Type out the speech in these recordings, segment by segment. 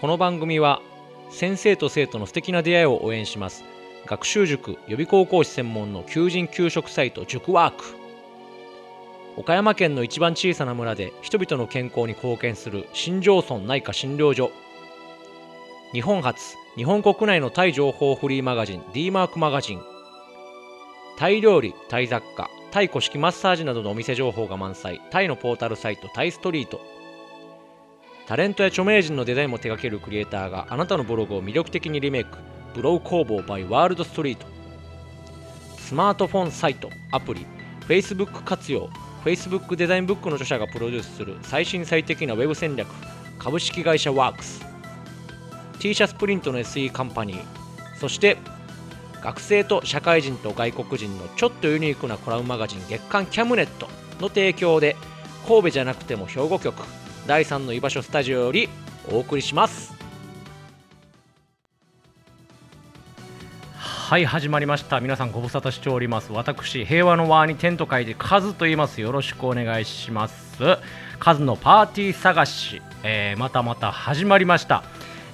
この番組は先生と生徒の素敵な出会いを応援します。学習塾予備高校師専門の求人・給食サイト塾ワーク。岡山県の一番小さな村で人々の健康に貢献する新庄村内科診療所。日本初日本国内のタイ情報フリーマガジン d マークマガジン。タイ料理タイ雑貨。タイ古式マッサージなどのお店情報が満載。タイのポータルサイトタイストリート。タレントや著名人のデザインも手掛けるクリエイターがあなたのブログを魅力的にリメイク。ブログ工房 by ワールドストリート。スマートフォンサイトアプリ。Facebook 活用。Facebook デザインブックの著者がプロデュースする最新最適なウェブ戦略。株式会社ワークス。T シャツプリントの SE カンパニー。そして学生と社会人と外国人のちょっとユニークなコラムマガジン月刊キャムネットの提供で神戸じゃなくても兵庫局第3の居場所スタジオよりお送りします。はい始まりました。皆さんご無沙汰しております。私平和の輪にテント会でカズと言います。よろしくお願いします。カズのパーティー探し、えー、またまた始まりました。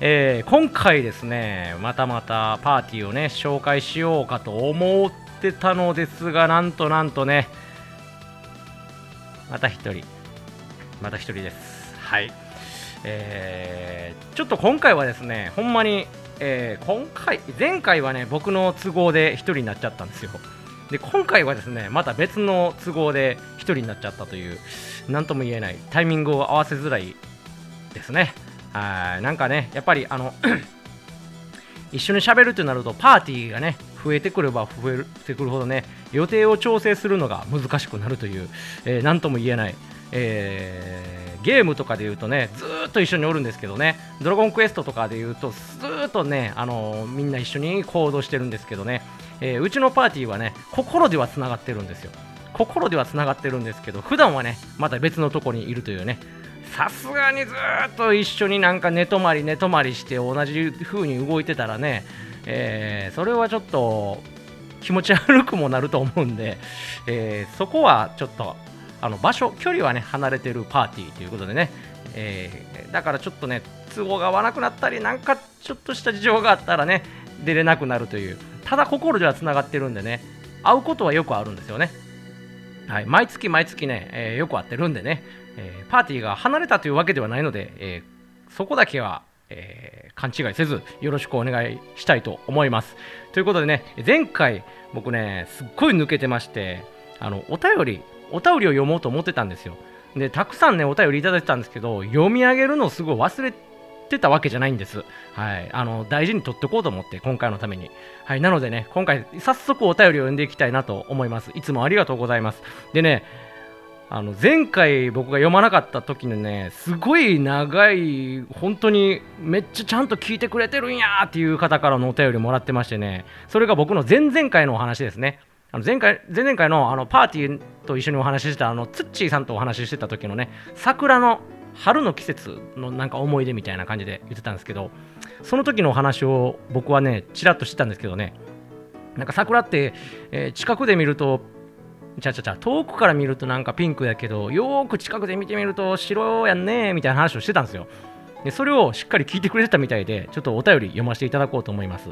えー、今回ですねまたまたパーティーをね紹介しようかと思ってたのですがなんとなんとねまた一人。また一人です。はい。えー、ちょっと今回はですねほんまに、えー、今回前回はね僕の都合で一人になっちゃったんですよ。で今回はですねまた別の都合で一人になっちゃったという何とも言えないタイミングを合わせづらいですねはい。なんかねやっぱりあの 一緒にしゃべるとなるとパーティーがね増えてくれば増えてくるほどね予定を調整するのが難しくなるという、えー、何とも言えない、えー、ゲームとかで言うとねずっと一緒におるんですけどねドラゴンクエストとかで言うとずっとね、あのー、みんな一緒に行動してるんですけどね、えー、うちのパーティーはね心ではつながってるんですよ。心ではつながってるんですけど普段はねまた別のとこにいるというねさすがにずっと一緒になんか寝泊まり寝泊まりして同じ風に動いてたらね、えー、それはちょっと気持ち悪くもなると思うんで、えー、そこはちょっとあの場所距離はね離れてるパーティーということでね、えー、だからちょっとね都合が合わなくなったりなんかちょっとした事情があったらね出れなくなるというただ心ではつながってるんでね会うことはよくあるんですよね。はい、毎月毎月ね、えー、よく会ってるんでね、えー、パーティーが離れたというわけではないので、えー、そこだけは、え勘違いせずよろしくお願いしたいと思います。ということでね、前回僕ね、すっごい抜けてまして、あのお便り、お便りを読もうと思ってたんですよ。で、たくさんね、お便りいただいてたんですけど、読み上げるのをすごい忘れてたわけじゃないんです。はい。あの、大事に取っておこうと思って、今回のために。はい。なのでね、今回、早速お便りを読んでいきたいなと思います。いつもありがとうございます。でね、あの前回僕が読まなかった時のねすごい長い本当にめっちゃちゃんと聞いてくれてるんやっていう方からのお便りもらってましてね。それが僕の前々回のお話ですね。あの前回前々回のあのパーティーと一緒にお話ししてたあのツッチーさんとお話ししてた時のね桜の春の季節のなんか思い出みたいな感じで言ってたんですけどその時のお話を僕はねちらっとしてたんですけどね。なんか桜って、えー、近くで見るとちゃちゃちゃ遠くから見るとなんかピンクやけどよーく近くで見てみると白やんねみたいな話をしてたんですよ。でそれをしっかり聞いてくれてたみたいでちょっとお便り読ませていただこうと思います。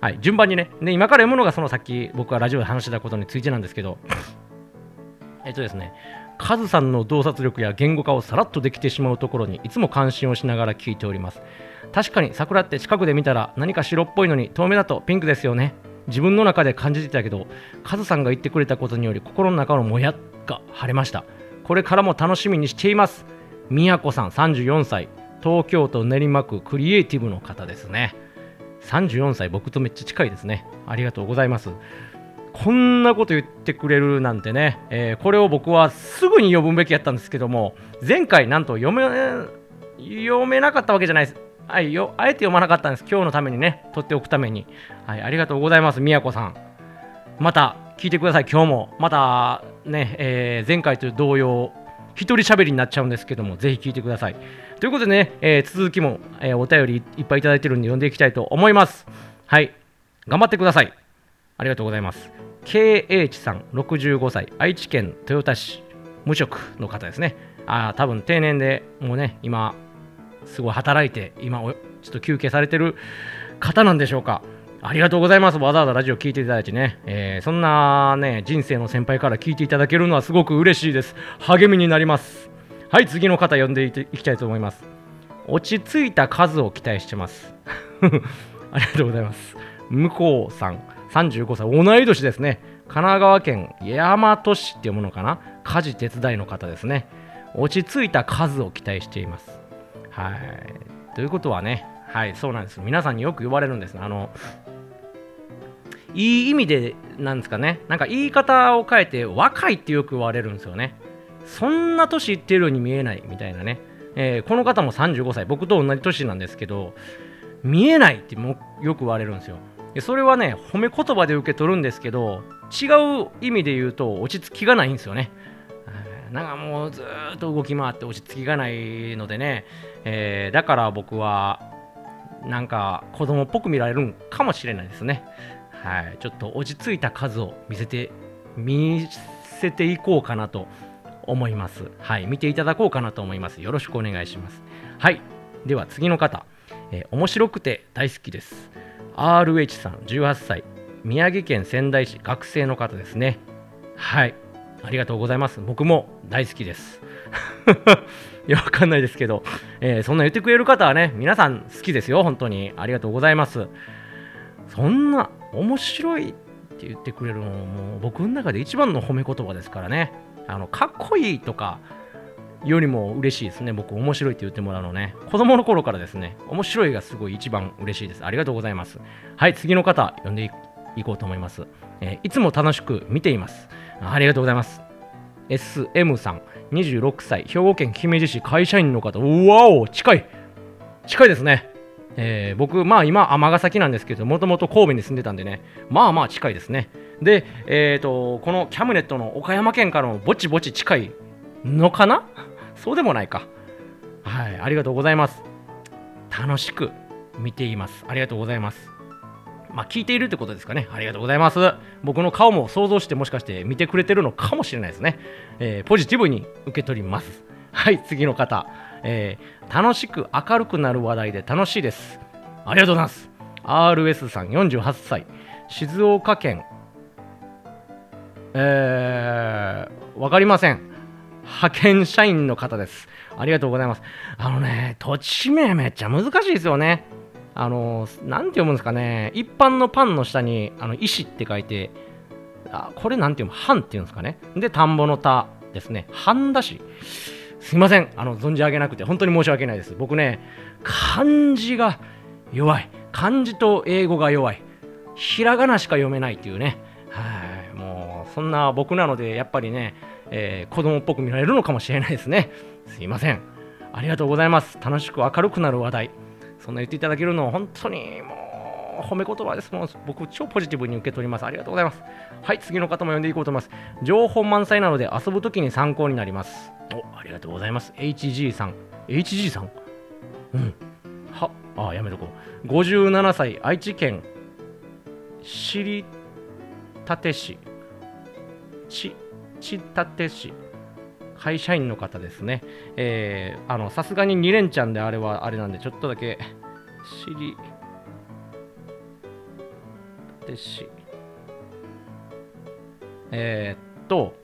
はい順番にね。で今から読むのがそのさっき僕がラジオで話してたことについてなんですけど。えっとですねカズさんの洞察力や言語化をさらっとできてしまうところにいつも関心をしながら聞いております。確かに桜って近くで見たら何か白っぽいのに遠目だとピンクですよね。自分の中で感じてたけどカズさんが言ってくれたことにより心の中のもやが晴れました。これからも楽しみにしています。宮子さん34歳。東京都練馬区クリエイティブの方ですね。34歳僕とめっちゃ近いですね。ありがとうございます。こんなこと言ってくれるなんてね、えー、これを僕はすぐに呼ぶべきやったんですけども、前回なんと読め読めなかったわけじゃないです。はい、よあえて読まなかったんです。今日のためにね、取っておくために。はい、ありがとうございます、みやこさん。また聞いてください、今日も。またね、えー、前回と同様、一人喋りになっちゃうんですけども、ぜひ聞いてください。ということでね、えー、続きも、えー、お便りいっぱいいただいてるんで読んでいきたいと思います。はい、頑張ってください。ありがとうございます。KH さん65歳愛知県豊田市無職の方ですねああ多分定年でもうね今すごい働いて今ちょっと休憩されてる方なんでしょうか。ありがとうございます。わざわざラジオ聞いていただいてね、えーそんなね人生の先輩から聞いていただけるのはすごく嬉しいです。励みになります。はい次の方呼んでいていきたいと思います。落ち着いた数を期待してます。ありがとうございます。向こうさん。35歳。同い年ですね。神奈川県大和市っていうものかな。家事手伝いの方ですね。落ち着いた数を期待しています。はい。ということはねはいそうなんです。皆さんによく言われるんですあのいい意味でなんですかね。なんか言い方を変えて若いってよく言われるんですよね。そんな年いってるように見えないみたいなね、えーこの方も35歳。僕と同じ年なんですけど見えないってもよく言われるんですよ。でそれはね褒め言葉で受け取るんですけど違う意味で言うと落ち着きがないんですよね。なんかもうずっと動き回って落ち着きがないのでね、えーだから僕はなんか子供っぽく見られるんかもしれないですね。はい。ちょっと落ち着いた数を見せて見せていこうかなと思います。はい。見ていただこうかなと思います。よろしくお願いします。はい。では次の方、えー面白くて大好きです。RH さん18歳宮城県仙台市学生の方ですね。はい。ありがとうございます。僕も大好きです。いやわかんないですけど、えーそんな言ってくれる方はね皆さん好きですよ本当に。ありがとうございます。そんな面白いって言ってくれるのも僕の中で一番の褒め言葉ですからね。あのかっこいいとかよりも嬉しいですね。僕面白いって言ってもらうのね。子供の頃からですね。面白いがすごい一番嬉しいです。ありがとうございます。はい次の方呼んでいこうと思います、えーいつも楽しく見ています。ありがとうございます。SM さん26歳兵庫県姫路市会社員の方うわお近い近いですねえー僕、まあ今、尼崎なんですけど、もともと神戸に住んでたんでね、まあまあ近いですね。で、えー、とこのキャムネットの岡山県からもぼちぼち近いのかな？そうでもないか。はい、ありがとうございます。楽しく見ています。ありがとうございます。まあ、聞いているってことですかね。ありがとうございます。僕の顔も想像してもしかして見てくれてるのかもしれないですね。えーポジティブに受け取ります。はい、次の方。えー楽しく明るくなる話題で楽しいです。ありがとうございます。RS さん48歳。静岡県。えー、わかりません。派遣社員の方です。ありがとうございます。あのね、土地名めっちゃ難しいですよね。あの、なんて読むんですかね。一般のパンの下に、あの、石って書いて、あこれなんて読む？半っていうんですかね。で、田んぼの田ですね。半だし。すいません。あの、存じ上げなくて、本当に申し訳ないです。僕ね、漢字が弱い。漢字と英語が弱い。ひらがなしか読めないっていうね。はい。もう、そんな僕なので、やっぱりね、えー子供っぽく見られるのかもしれないですね。すいません。ありがとうございます。楽しく明るくなる話題。そんな言っていただけるのは本当にもう褒め言葉です。もう僕超ポジティブに受け取ります。ありがとうございます。はい、次の方も呼んでいこうと思います。情報満載なので遊ぶときに参考になります。お、ありがとうございます。HG さん。HG さん？うん。は、あ、やめとこう。57歳、愛知県、知立市。ち、ち立市。会社員の方ですね。えー、あの、さすがに2連チャンであれはあれなんで、ちょっとだけ、知り、立市。えー、っと、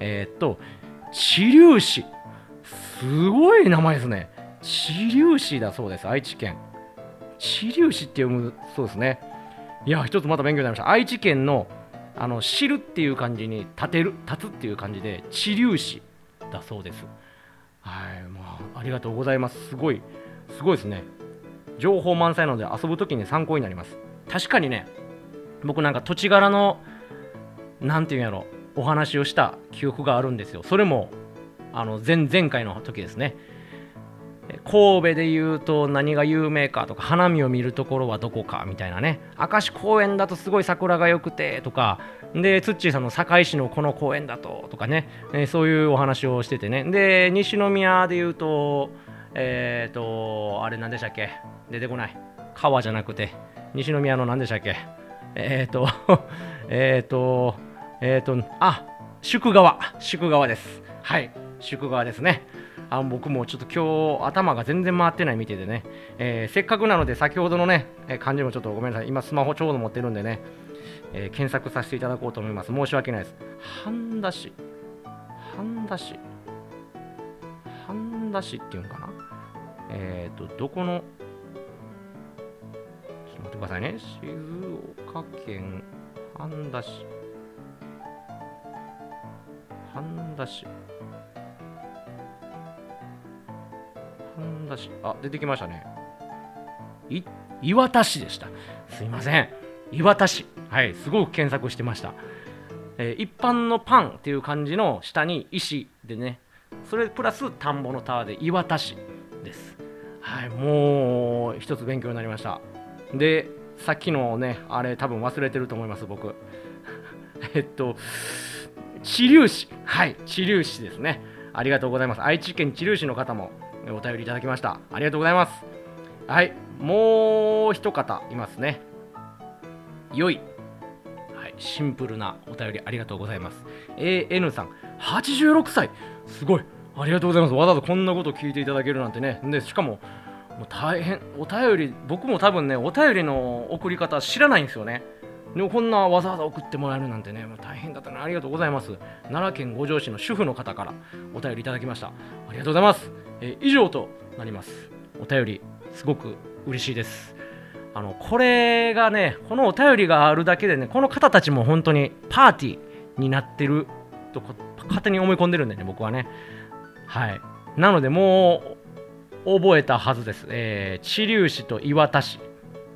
えー、っと、知立市。すごい名前ですね。知立市だそうです、愛知県。知立市って読むそうですね。いや、一つまた勉強になりました。愛知県の、あの、知るっていう漢字に立てる、立つっていう漢字で、知立市だそうです。はい、まあ、ありがとうございます。すごい、すごいですね。情報満載なので遊ぶときに参考になります。確かにね、僕なんか土地柄の、なんていうんやろ、お話をした記憶があるんですよ。それも、あの前前回の時ですね。え神戸で言うと何が有名かとか花見を見るところはどこかみたいなね明石公園だとすごい桜が良くてとかでツッチーさんの堺市のこの公園だととかね、えーそういうお話をしててね。で西宮で言うとえっ、とあれ何でしたっけ？出てこない。川じゃなくて。西宮の何でしたっけ？えっ、ー、と、えっ、ー、と、えっ、ー、と、あ、宿川、宿川です。はい、宿川ですね。あ僕もちょっと今日頭が全然回ってないみてでね、えー、せっかくなので先ほどのね、え漢字もちょっとごめんなさい、今スマホちょうど持ってるんでね、えー、検索させていただこうと思います。申し訳ないです。半田市。半田市。半田市っていうのかな？えっ、ー、と、どこの、ちょっと待ってくださいね。静岡県半田市。半田市。半田市。あ、出てきましたね。い、岩田市でした。すいません。岩田市。はい、すごく検索してました。えー、一般のパンっていう感じの下に石でね、それプラス田んぼのタワーで岩田市です。はい、もう一つ勉強になりました。で、さっきのね、あれ多分忘れてると思います、僕。えっと、知立市。はい、知立市ですね。ありがとうございます。愛知県知立市の方もお便りいただきました。ありがとうございます。はい、もう一方いますね。良い。はい、シンプルなお便りありがとうございます。AN さん、86歳。すごい。ありがとうございます。わざわざこんなこと聞いていただけるなんてね。で、しかも、もう大変、お便り、僕も多分ね、お便りの送り方知らないんですよね。でもこんなわざわざ送ってもらえるなんてね、もう大変だったな。ありがとうございます。奈良県五条市の主婦の方からお便りいただきました。ありがとうございます。え以上となります。お便り、すごく嬉しいです。あのこれがね、このお便りがあるだけでね、この方たちも本当にパーティーになってると勝手に思い込んでるんでね、僕はね。はい。なので、もう覚えたはずです。えー、知立市と岩田市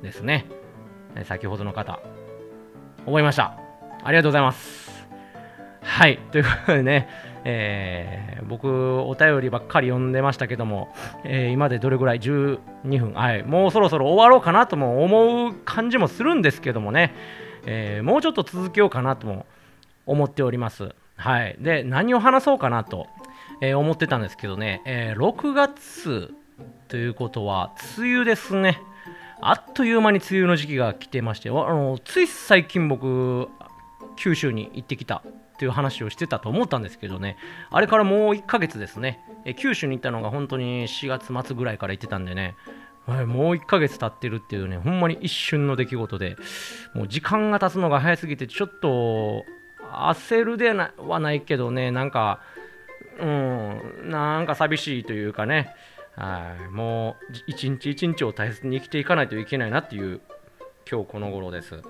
ですね。先ほどの方。覚えました。ありがとうございます。はい。ということでね、えー、僕、お便りばっかり読んでましたけども、えー、今でどれぐらい ?12 分。はい。もうそろそろ終わろうかなとも思う感じもするんですけどもね、えー、もうちょっと続けようかなとも思っております。はい。で、何を話そうかなと、え思ってたんですけどね、え6月ということは、梅雨ですね。あっという間に梅雨の時期が来てまして、あのつい最近僕、九州に行ってきたっていう話をしてたと思ったんですけどね、あれからもう1ヶ月ですね、え九州に行ったのが本当に4月末ぐらいから行ってたんでね、もう1ヶ月経ってるっていうね、ほんまに一瞬の出来事で、もう時間が経つのが早すぎて、ちょっと焦るではないけどね、なんか、うん、なんか寂しいというかね、はい、もう一日一日を大切に生きていかないといけないなっていう今日この頃です。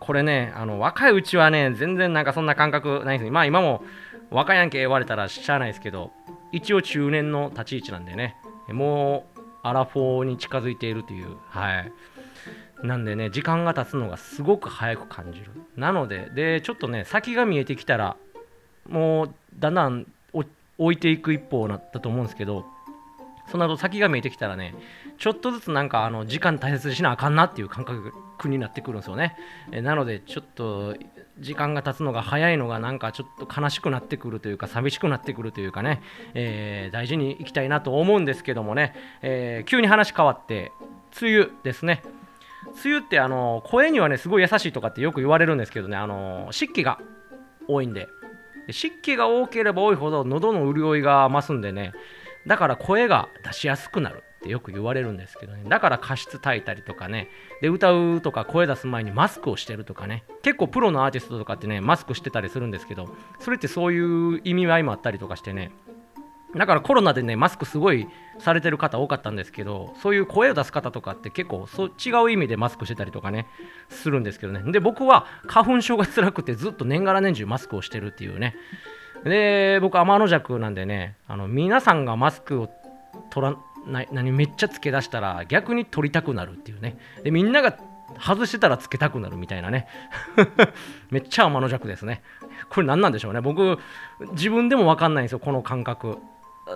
これね、あの若いうちはね、全然なんかそんな感覚ないですねまあ今も若いやんけ言われたらしゃあないですけど、一応中年の立ち位置なんでね、もうアラフォーに近づいているという、はい。なんでね、時間が経つのがすごく早く感じる。なので、で、ちょっとね、先が見えてきたら、もうだんだん置いていく一方だったと思うんですけど、その後先が見えてきたらね、ちょっとずつなんかあの時間大切にしなあかんなっていう感覚になってくるんですよね。えなので、ちょっと時間が経つのが早いのがなんかちょっと悲しくなってくるというか、寂しくなってくるというかね、えー、大事にいきたいなと思うんですけどもね、えー、急に話変わって、梅雨ですね。梅雨ってあの声にはねすごい優しいとかってよく言われるんですけどね。あの湿気が多いんで湿気が多ければ多いほど喉の潤いが増すんでね。だから声が出しやすくなる。ってよく言われるんですけどね。だから加湿炊いたりとかね。で歌うとか声出す前にマスクをしてるとかね。結構プロのアーティストとかってねマスクしてたりするんですけどそれってそういう意味合いもあったりとかしてね。だからコロナでねマスクすごいされてる方多かったんですけどそういう声を出す方とかって結構そ違う意味でマスクしてたりとかねするんですけどね。で僕は花粉症が辛くてずっと年がら年中マスクをしてるっていうね。で僕天の弱なんでねあの皆さんがマスクを取らな何めっちゃつけ出したら逆に取りたくなるっていうね。でみんなが外してたらつけたくなるみたいなね。めっちゃ天の弱ですね。これ何なんでしょうね。僕自分でも分かんないんですよこの感覚。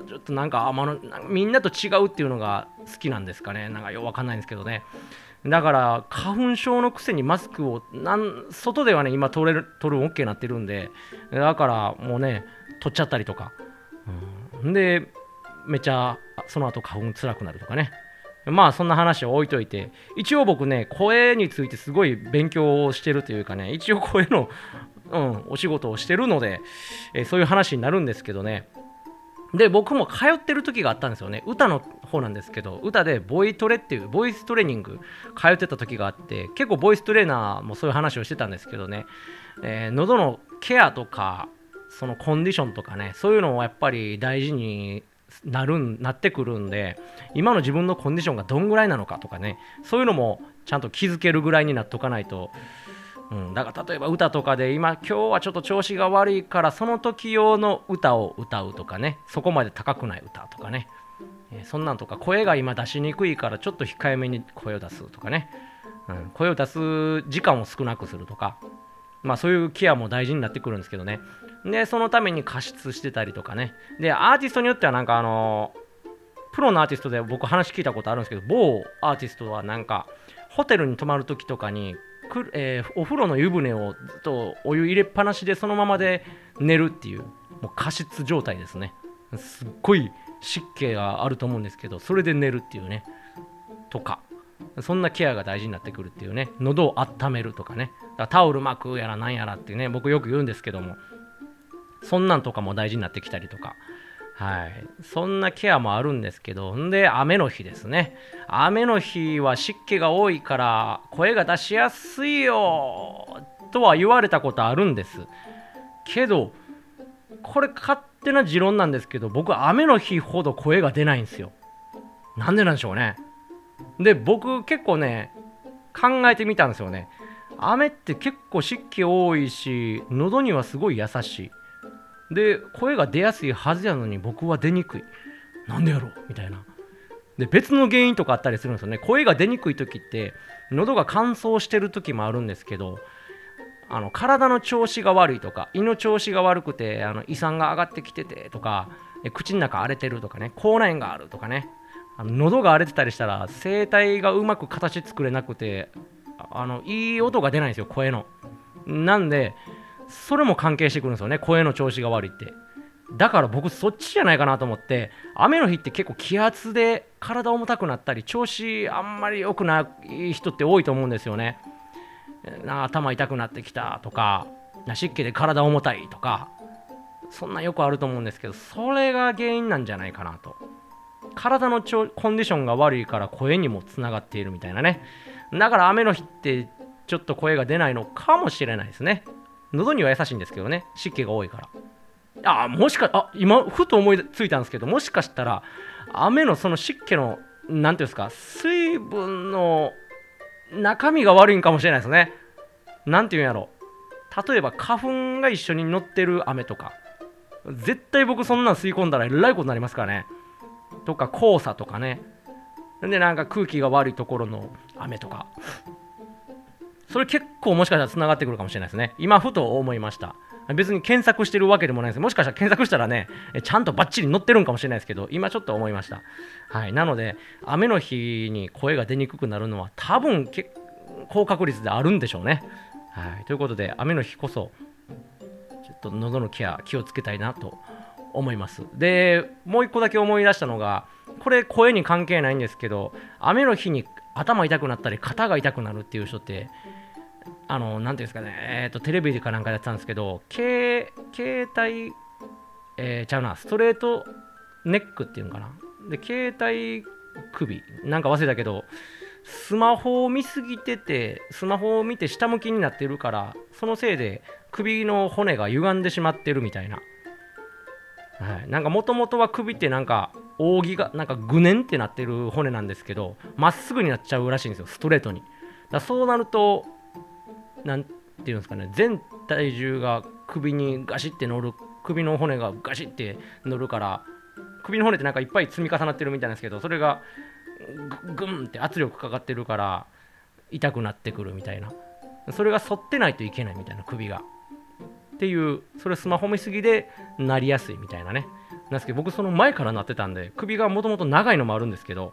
ちょっとなんか天のみんなと違うっていうのが好きなんですかね。なんかよく分かんないんですけどね。だから花粉症のくせにマスクをなん外ではね今取れる取る OK になってるんで。だからもうね取っちゃったりとか、うん、でめちゃその後花粉辛くなるとかね。まあそんな話を置いといて一応僕ね声についてすごい勉強をしてるというかね一応声の、うん、お仕事をしてるので、えー、そういう話になるんですけどね。で僕も通ってる時があったんですよね。歌の方なんですけど歌でボイトレっていうボイストレーニング通ってた時があって結構ボイストレーナーもそういう話をしてたんですけどね、えー、喉のケアとかそのコンディションとかねそういうのをやっぱり大事になるんなってくるんで今の自分のコンディションがどんぐらいなのかとかねそういうのもちゃんと気づけるぐらいになっとかないと、うん、だから例えば歌とかで今今日はちょっと調子が悪いからその時用の歌を歌うとかねそこまで高くない歌とかね、え、そんなんとか声が今出しにくいからちょっと控えめに声を出すとかね、うん、声を出す時間を少なくするとか。まあそういうケアも大事になってくるんですけどねで、そのために加湿してたりとかね。で、アーティストによってはなんかあのプロのアーティストで僕話聞いたことあるんですけど、某アーティストはなんか、ホテルに泊まるときとかに、くえー、お風呂の湯船をずっとお湯入れっぱなしでそのままで寝るっていう、もう加湿状態ですね。すっごい湿気があると思うんですけど、それで寝るっていうね。とか。そんなケアが大事になってくるっていうね。喉を温めるとかね。だタオル巻くやらなんやらってね、僕よく言うんですけども。そんなんとかも大事になってきたりとか。はい。そんなケアもあるんですけど、んで、雨の日ですね。雨の日は湿気が多いから声が出しやすいよとは言われたことあるんです。けど、これ勝手な持論なんですけど、僕、雨の日ほど声が出ないんですよ。なんでなんでしょうね。で、僕、結構ね、考えてみたんですよね。雨って結構湿気多いし、喉にはすごい優しい。で声が出やすいはずやのに僕は出にくい。なんでやろう？みたいな。で別の原因とかあったりするんですよね。声が出にくい時って喉が乾燥してる時もあるんですけどあの体の調子が悪いとか胃の調子が悪くてあの胃酸が上がってきててとか口の中荒れてるとかね口内炎があるとかね。あの喉が荒れてたりしたら声帯がうまく形作れなくてあのいい音が出ないんですよ声の。なんでそれも関係してくるんですよね声の調子が悪いって。だから僕そっちじゃないかなと思って雨の日って結構気圧で体重たくなったり調子あんまり良くない人って多いと思うんですよね。頭痛くなってきたとか湿気で体重たいとか。そんなよくあると思うんですけどそれが原因なんじゃないかなと。体のコンディションが悪いから声にもつながっているみたいなね。だから雨の日ってちょっと声が出ないのかもしれないですね。喉には優しいんですけどね。湿気が多いから。あもしかあ今ふと思いついたんですけどもしかしたら雨のその湿気の何ていうんですか水分の中身が悪いんかもしれないですね。何て言うんやろ。例えば花粉が一緒に乗ってる雨とか。絶対僕そんなん吸い込んだらえらいことになりますからね。とか黄砂とかねでなんか空気が悪いところの雨とかそれ結構もしかしたらつながってくるかもしれないですね。今ふと思いました。別に検索してるわけでもないです。もしかしたら検索したらね、ちゃんとバッチリ載ってるんかもしれないですけど、今ちょっと思いました。はい。なので、雨の日に声が出にくくなるのは多分高確率であるんでしょうね。はい。ということで、雨の日こそ、ちょっと喉のケア気をつけたいなと思います。で、もう一個だけ思い出したのが、これ声に関係ないんですけど、雨の日に頭痛くなったり肩が痛くなるっていう人ってあの、なんていうんですかね、えっ、ー、と、テレビかなんかやってたんですけど、携帯、えー、ちゃうな、ストレートネックっていうのかな。で、携帯首、なんか忘れたけど、スマホを見すぎてて、スマホを見て下向きになってるから、そのせいで首の骨が歪んでしまってるみたいな。はい、なんかもともとは首ってなんか扇がなんかぐねんってなってる骨なんですけどまっすぐになっちゃうらしいんですよストレートに。だそうなるとなんていうんですかね全体重が首にガシって乗る首の骨がガシって乗るから首の骨ってなんかいっぱい積み重なってるみたいなんですけどそれがグンって圧力かかってるから痛くなってくるみたいな。それが反ってないといけないみたいな首が。っていうそれスマホ見すぎでなりやすいみたいなね。なんですけど僕その前からなってたんで首がもともと長いのもあるんですけど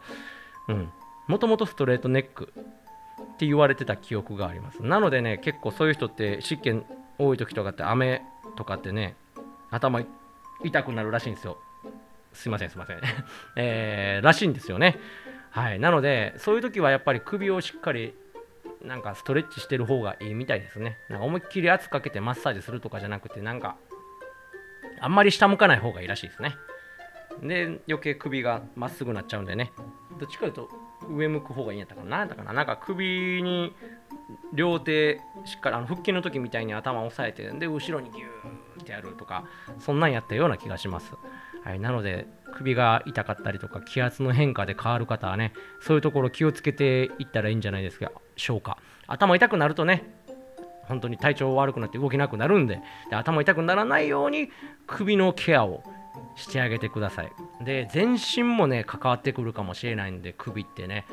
もともとストレートネックって言われてた記憶があります。なのでね結構そういう人って湿気多い時とかって雨とかってね頭痛くなるらしいんですよ。すいませんすいません。えー、らしいんですよね。はい、なのでそういう時はやっぱり首をしっかりなんかストレッチしてる方がいいみたいですね。なんか思いっきり圧かけてマッサージするとかじゃなくてなんかあんまり下向かない方がいいらしいですね。で余計首がまっすぐなっちゃうんでね。どっちかというと上向く方がいいんやったかななんだかななんか首に両手しっかりあの腹筋の時みたいに頭を押さえてで後ろにギューってやるとかそんなんやったような気がします、はい、なので首が痛かったりとか気圧の変化で変わる方はねそういうところ気をつけていったらいいんじゃないですかしょうか。頭痛くなるとね本当に体調悪くなって動けなくなるんでで頭痛くならないように首のケアをしてあげてください。で全身もね関わってくるかもしれないんで首ってね。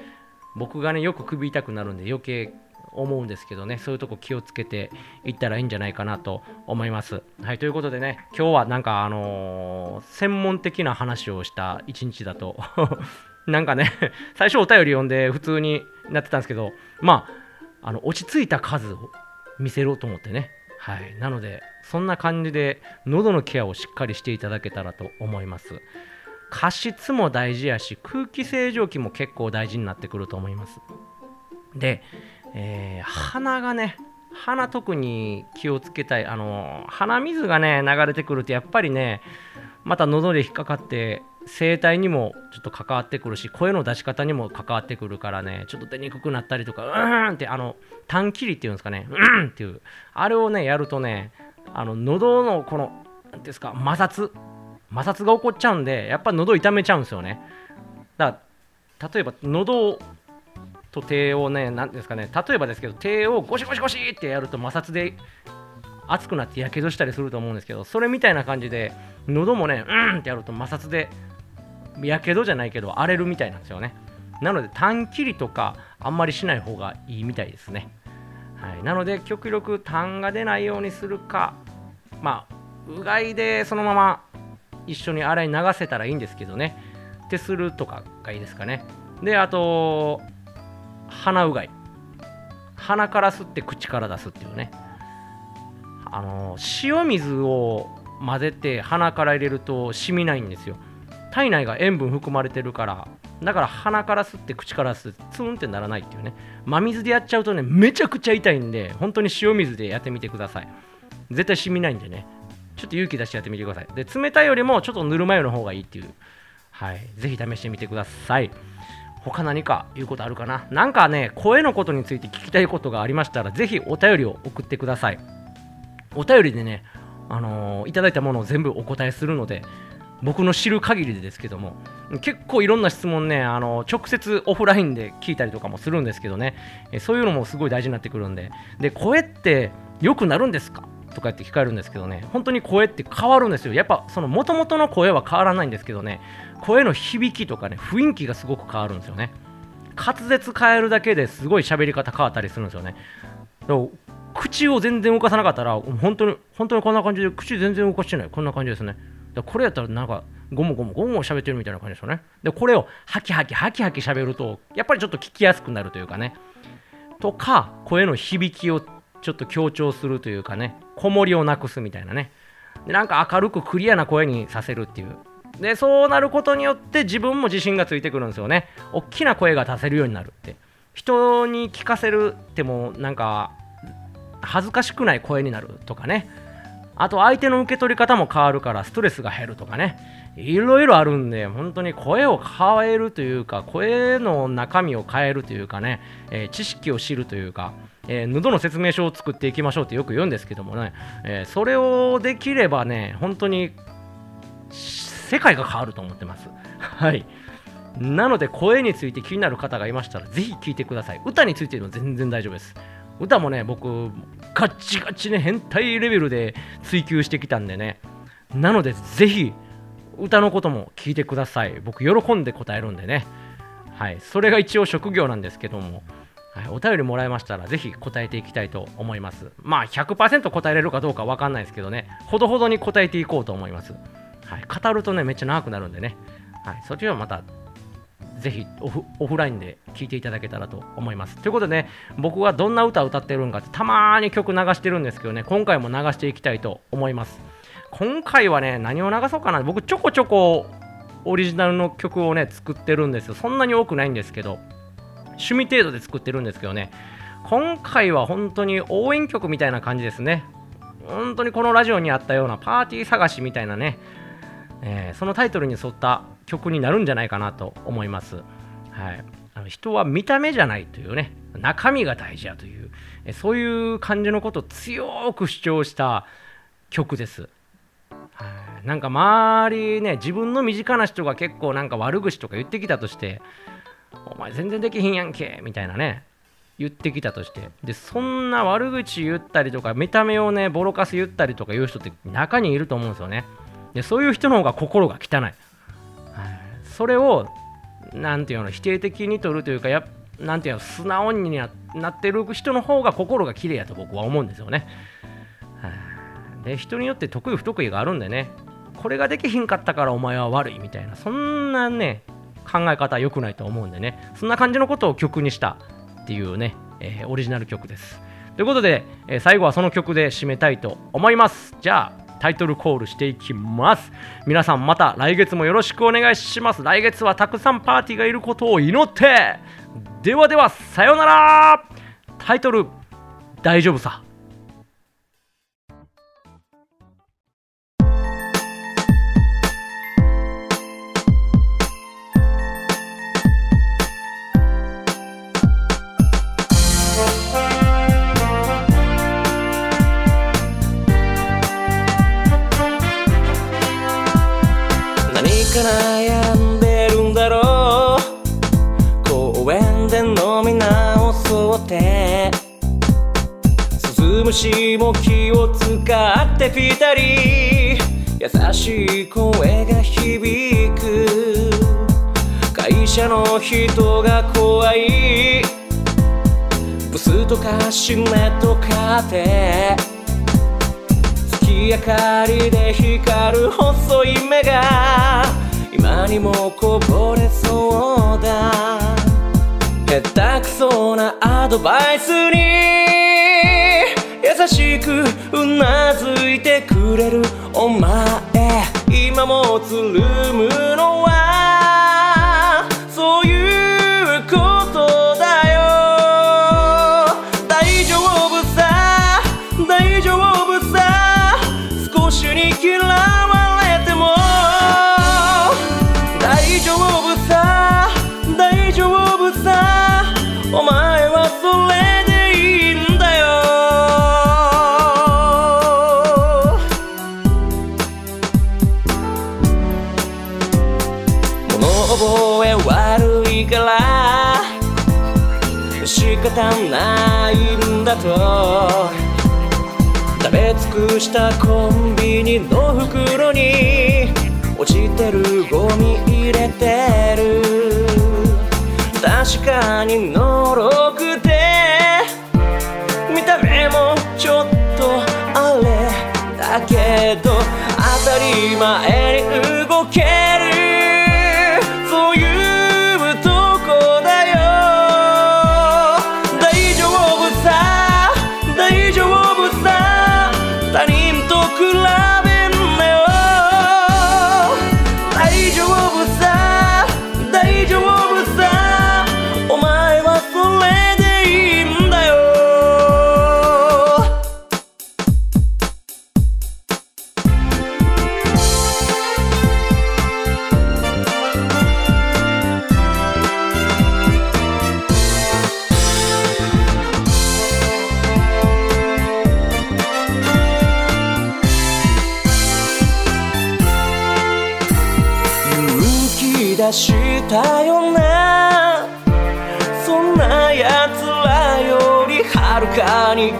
僕がねよく首痛くなるんで余計思うんですけどねそういうとこ気をつけていったらいいんじゃないかなと思います。はいということでね今日はなんかあのー専門的な話をした一日だと なんかね最初お便り読んで普通になってたんですけどまああの落ち着いた数を見せろと思ってね。はいなのでそんな感じで喉のケアをしっかりしていただけたらと思います。加湿も大事やし空気清浄機も結構大事になってくると思います。で、えー鼻がね鼻特に気をつけたい。あの鼻水がね流れてくるとやっぱりねまた喉で引っかかって声帯にもちょっと関わってくるし声の出し方にも関わってくるからねちょっと出にくくなったりとかうーんってあの短切りっていうんですかねうーんっていうあれをねやるとねあの喉のこの何ですか摩擦摩擦が起こっちゃうんでやっぱ喉痛めちゃうんですよね。だから例えば喉と手をね何ですかね例えばですけど手をゴシゴシゴシってやると摩擦で熱くなってやけどしたりすると思うんですけどそれみたいな感じで喉もねうんってやると摩擦でやけどじゃないけど荒れるみたいなんですよね。なので短切りとかあんまりしない方がいいみたいですね。はい、なので極力痰が出ないようにするかまあうがいでそのまま一緒に洗い流せたらいいんですけどね。ってするとかがいいですかね。であと鼻うがい。鼻から吸って口から出すっていうね。あの塩水を混ぜて鼻から入れると染みないんですよ。体内が塩分含まれてるから。だから鼻から吸って口から吸ってツンってならないっていうね。真水でやっちゃうとねめちゃくちゃ痛いんで本当に塩水でやってみてください。絶対染みないんでね。ちょっと勇気出してやってみてください。で冷たいよりもちょっとぬるま湯の方がいいっていう。はい。ぜひ試してみてください。他何か言うことあるかな？なんかね声のことについて聞きたいことがありましたらぜひお便りを送ってください。お便りでねあのーいただいたものを全部お答えするので僕の知る限りでですけども結構いろんな質問ねあの直接オフラインで聞いたりとかもするんですけどね。そういうのもすごい大事になってくるんで。で声って良くなるんですか？とかって聞かれるんですけどね本当に声って変わるんですよ。やっぱその元々の声は変わらないんですけどね声の響きとかね雰囲気がすごく変わるんですよね。滑舌変えるだけですごい喋り方変わったりするんですよね。だから口を全然動かさなかったら本当に本当にこんな感じで口全然動かしてない。こんな感じですね。だこれやったらなんかゴモゴモゴモ喋ってるみたいな感じですよね。でこれをハキハキハキハキ喋るとやっぱりちょっと聞きやすくなるというかね。とか声の響きをちょっと強調するというかね子守をなくすみたいなね。でなんか明るくクリアな声にさせるっていう。でそうなることによって自分も自信がついてくるんですよね。大きな声が出せるようになるって。人に聞かせるってもなんか恥ずかしくない声になるとかね。あと相手の受け取り方も変わるからストレスが減るとかね。いろいろあるんで本当に声を変えるというか声の中身を変えるというかね、えー知識を知るというか、えー喉の説明書を作っていきましょうってよく言うんですけどもね、えーそれをできればね本当に世界が変わると思ってます。はい。なので声について気になる方がいましたらぜひ聞いてください。歌についても全然大丈夫です。歌もね僕ガッチガチね変態レベルで追求してきたんでね。なのでぜひ歌のことも聞いてください。僕喜んで答えるんでね。はい。それが一応職業なんですけども。はい、お便りもらいましたらぜひ答えていきたいと思います。まあ100%答えれるかどうかわかんないですけどね。ほどほどに答えていこうと思います。はい、語るとねめっちゃ長くなるんでね、はい、そっちはまたぜひオフラインで聴いていただけたらと思います。ということでね、僕はどんな歌を歌ってるんかってたまに曲流してるんですけどね、今回も流していきたいと思います。今回はね、何を流そうかな、僕ちょこちょこオリジナルの曲をね作ってるんですよ。そんなに多くないんですけど趣味程度で作ってるんですけどね。今回は本当に応援曲みたいな感じですね。本当にこのラジオにあったようなパーティー探しみたいなね、えー、そのタイトルに沿った曲になるんじゃないかなと思います、はい、あの人は見た目じゃないというね中身が大事やというそういう感じのことを強く主張した曲です。はい。なんか周りね自分の身近な人が結構なんか悪口とか言ってきたとしてお前全然できひんやんけみたいなね言ってきたとしてでそんな悪口言ったりとか見た目をねボロカス言ったりとか言う人って中にいると思うんですよね。でそういう人の方が心が汚、い、それを何て言うの否定的に取るというかやなんていうの素直になってる人の方が心が綺麗やと僕は思うんですよね、で人によって得意不得意があるんでねこれができひんかったからお前は悪いみたいなそんなね考え方は良くないと思うんでねそんな感じのことを曲にしたっていうね、えー、オリジナル曲です。ということで、えー、最後はその曲で締めたいと思います。じゃあ。タイトルコールしていきます。皆さんまた来月もよろしくお願いします。来月はたくさんパーティーがいることを祈って。ではではさようなら。タイトル大丈夫さ。鈴虫も気を使ってぴたり優しい声が響く。会社の人が怖い。ブスとかシネとかて月明かりで光る細い目が。今にもこぼれそうだ。下手くそなアドバイスに。しくうなずいてくれるお前。今もつるむのはそういうこと。仕方ないんだと。食べ尽くしたコンビニの袋に落ちてるゴミ入れてる。確かにのろくて見た目もちょっとあれだけど当たり前に動ける。したよなそんな奴らよりはるかに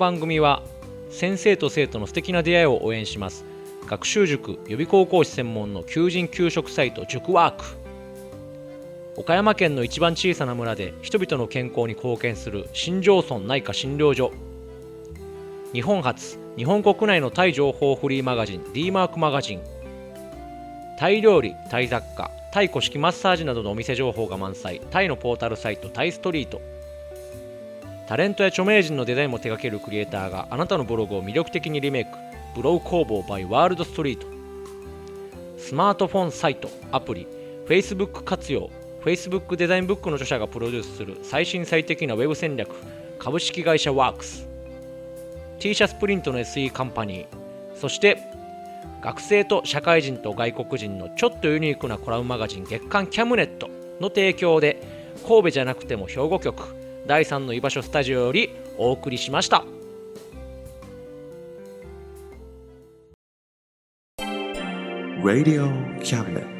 番組は先生と生徒の素敵な出会いを応援します。学習塾予備高校師専門の求人・給食サイト塾ワーク。岡山県の一番小さな村で人々の健康に貢献する新庄村内科診療所。日本初日本国内のタイ情報フリーマガジン D マークマガジン。タイ料理タイ雑貨タイ古式マッサージなどのお店情報が満載。タイのポータルサイトタイストリート。タレントや著名人のデザインも手掛けるクリエイターがあなたのブログを魅力的にリメイクブログ工房 by ワールドストリートスマートフォンサイトアプリ Facebook 活用。Facebook デザインブックの著者がプロデュースする最新最適なウェブ戦略株式会社ワークス。T シャツプリントの SE カンパニー。そして学生と社会人と外国人のちょっとユニークなコラムマガジン月刊キャムネットの提供で神戸じゃなくても兵庫局。第3の居場所スタジオよりお送りしました Radio Cabinet.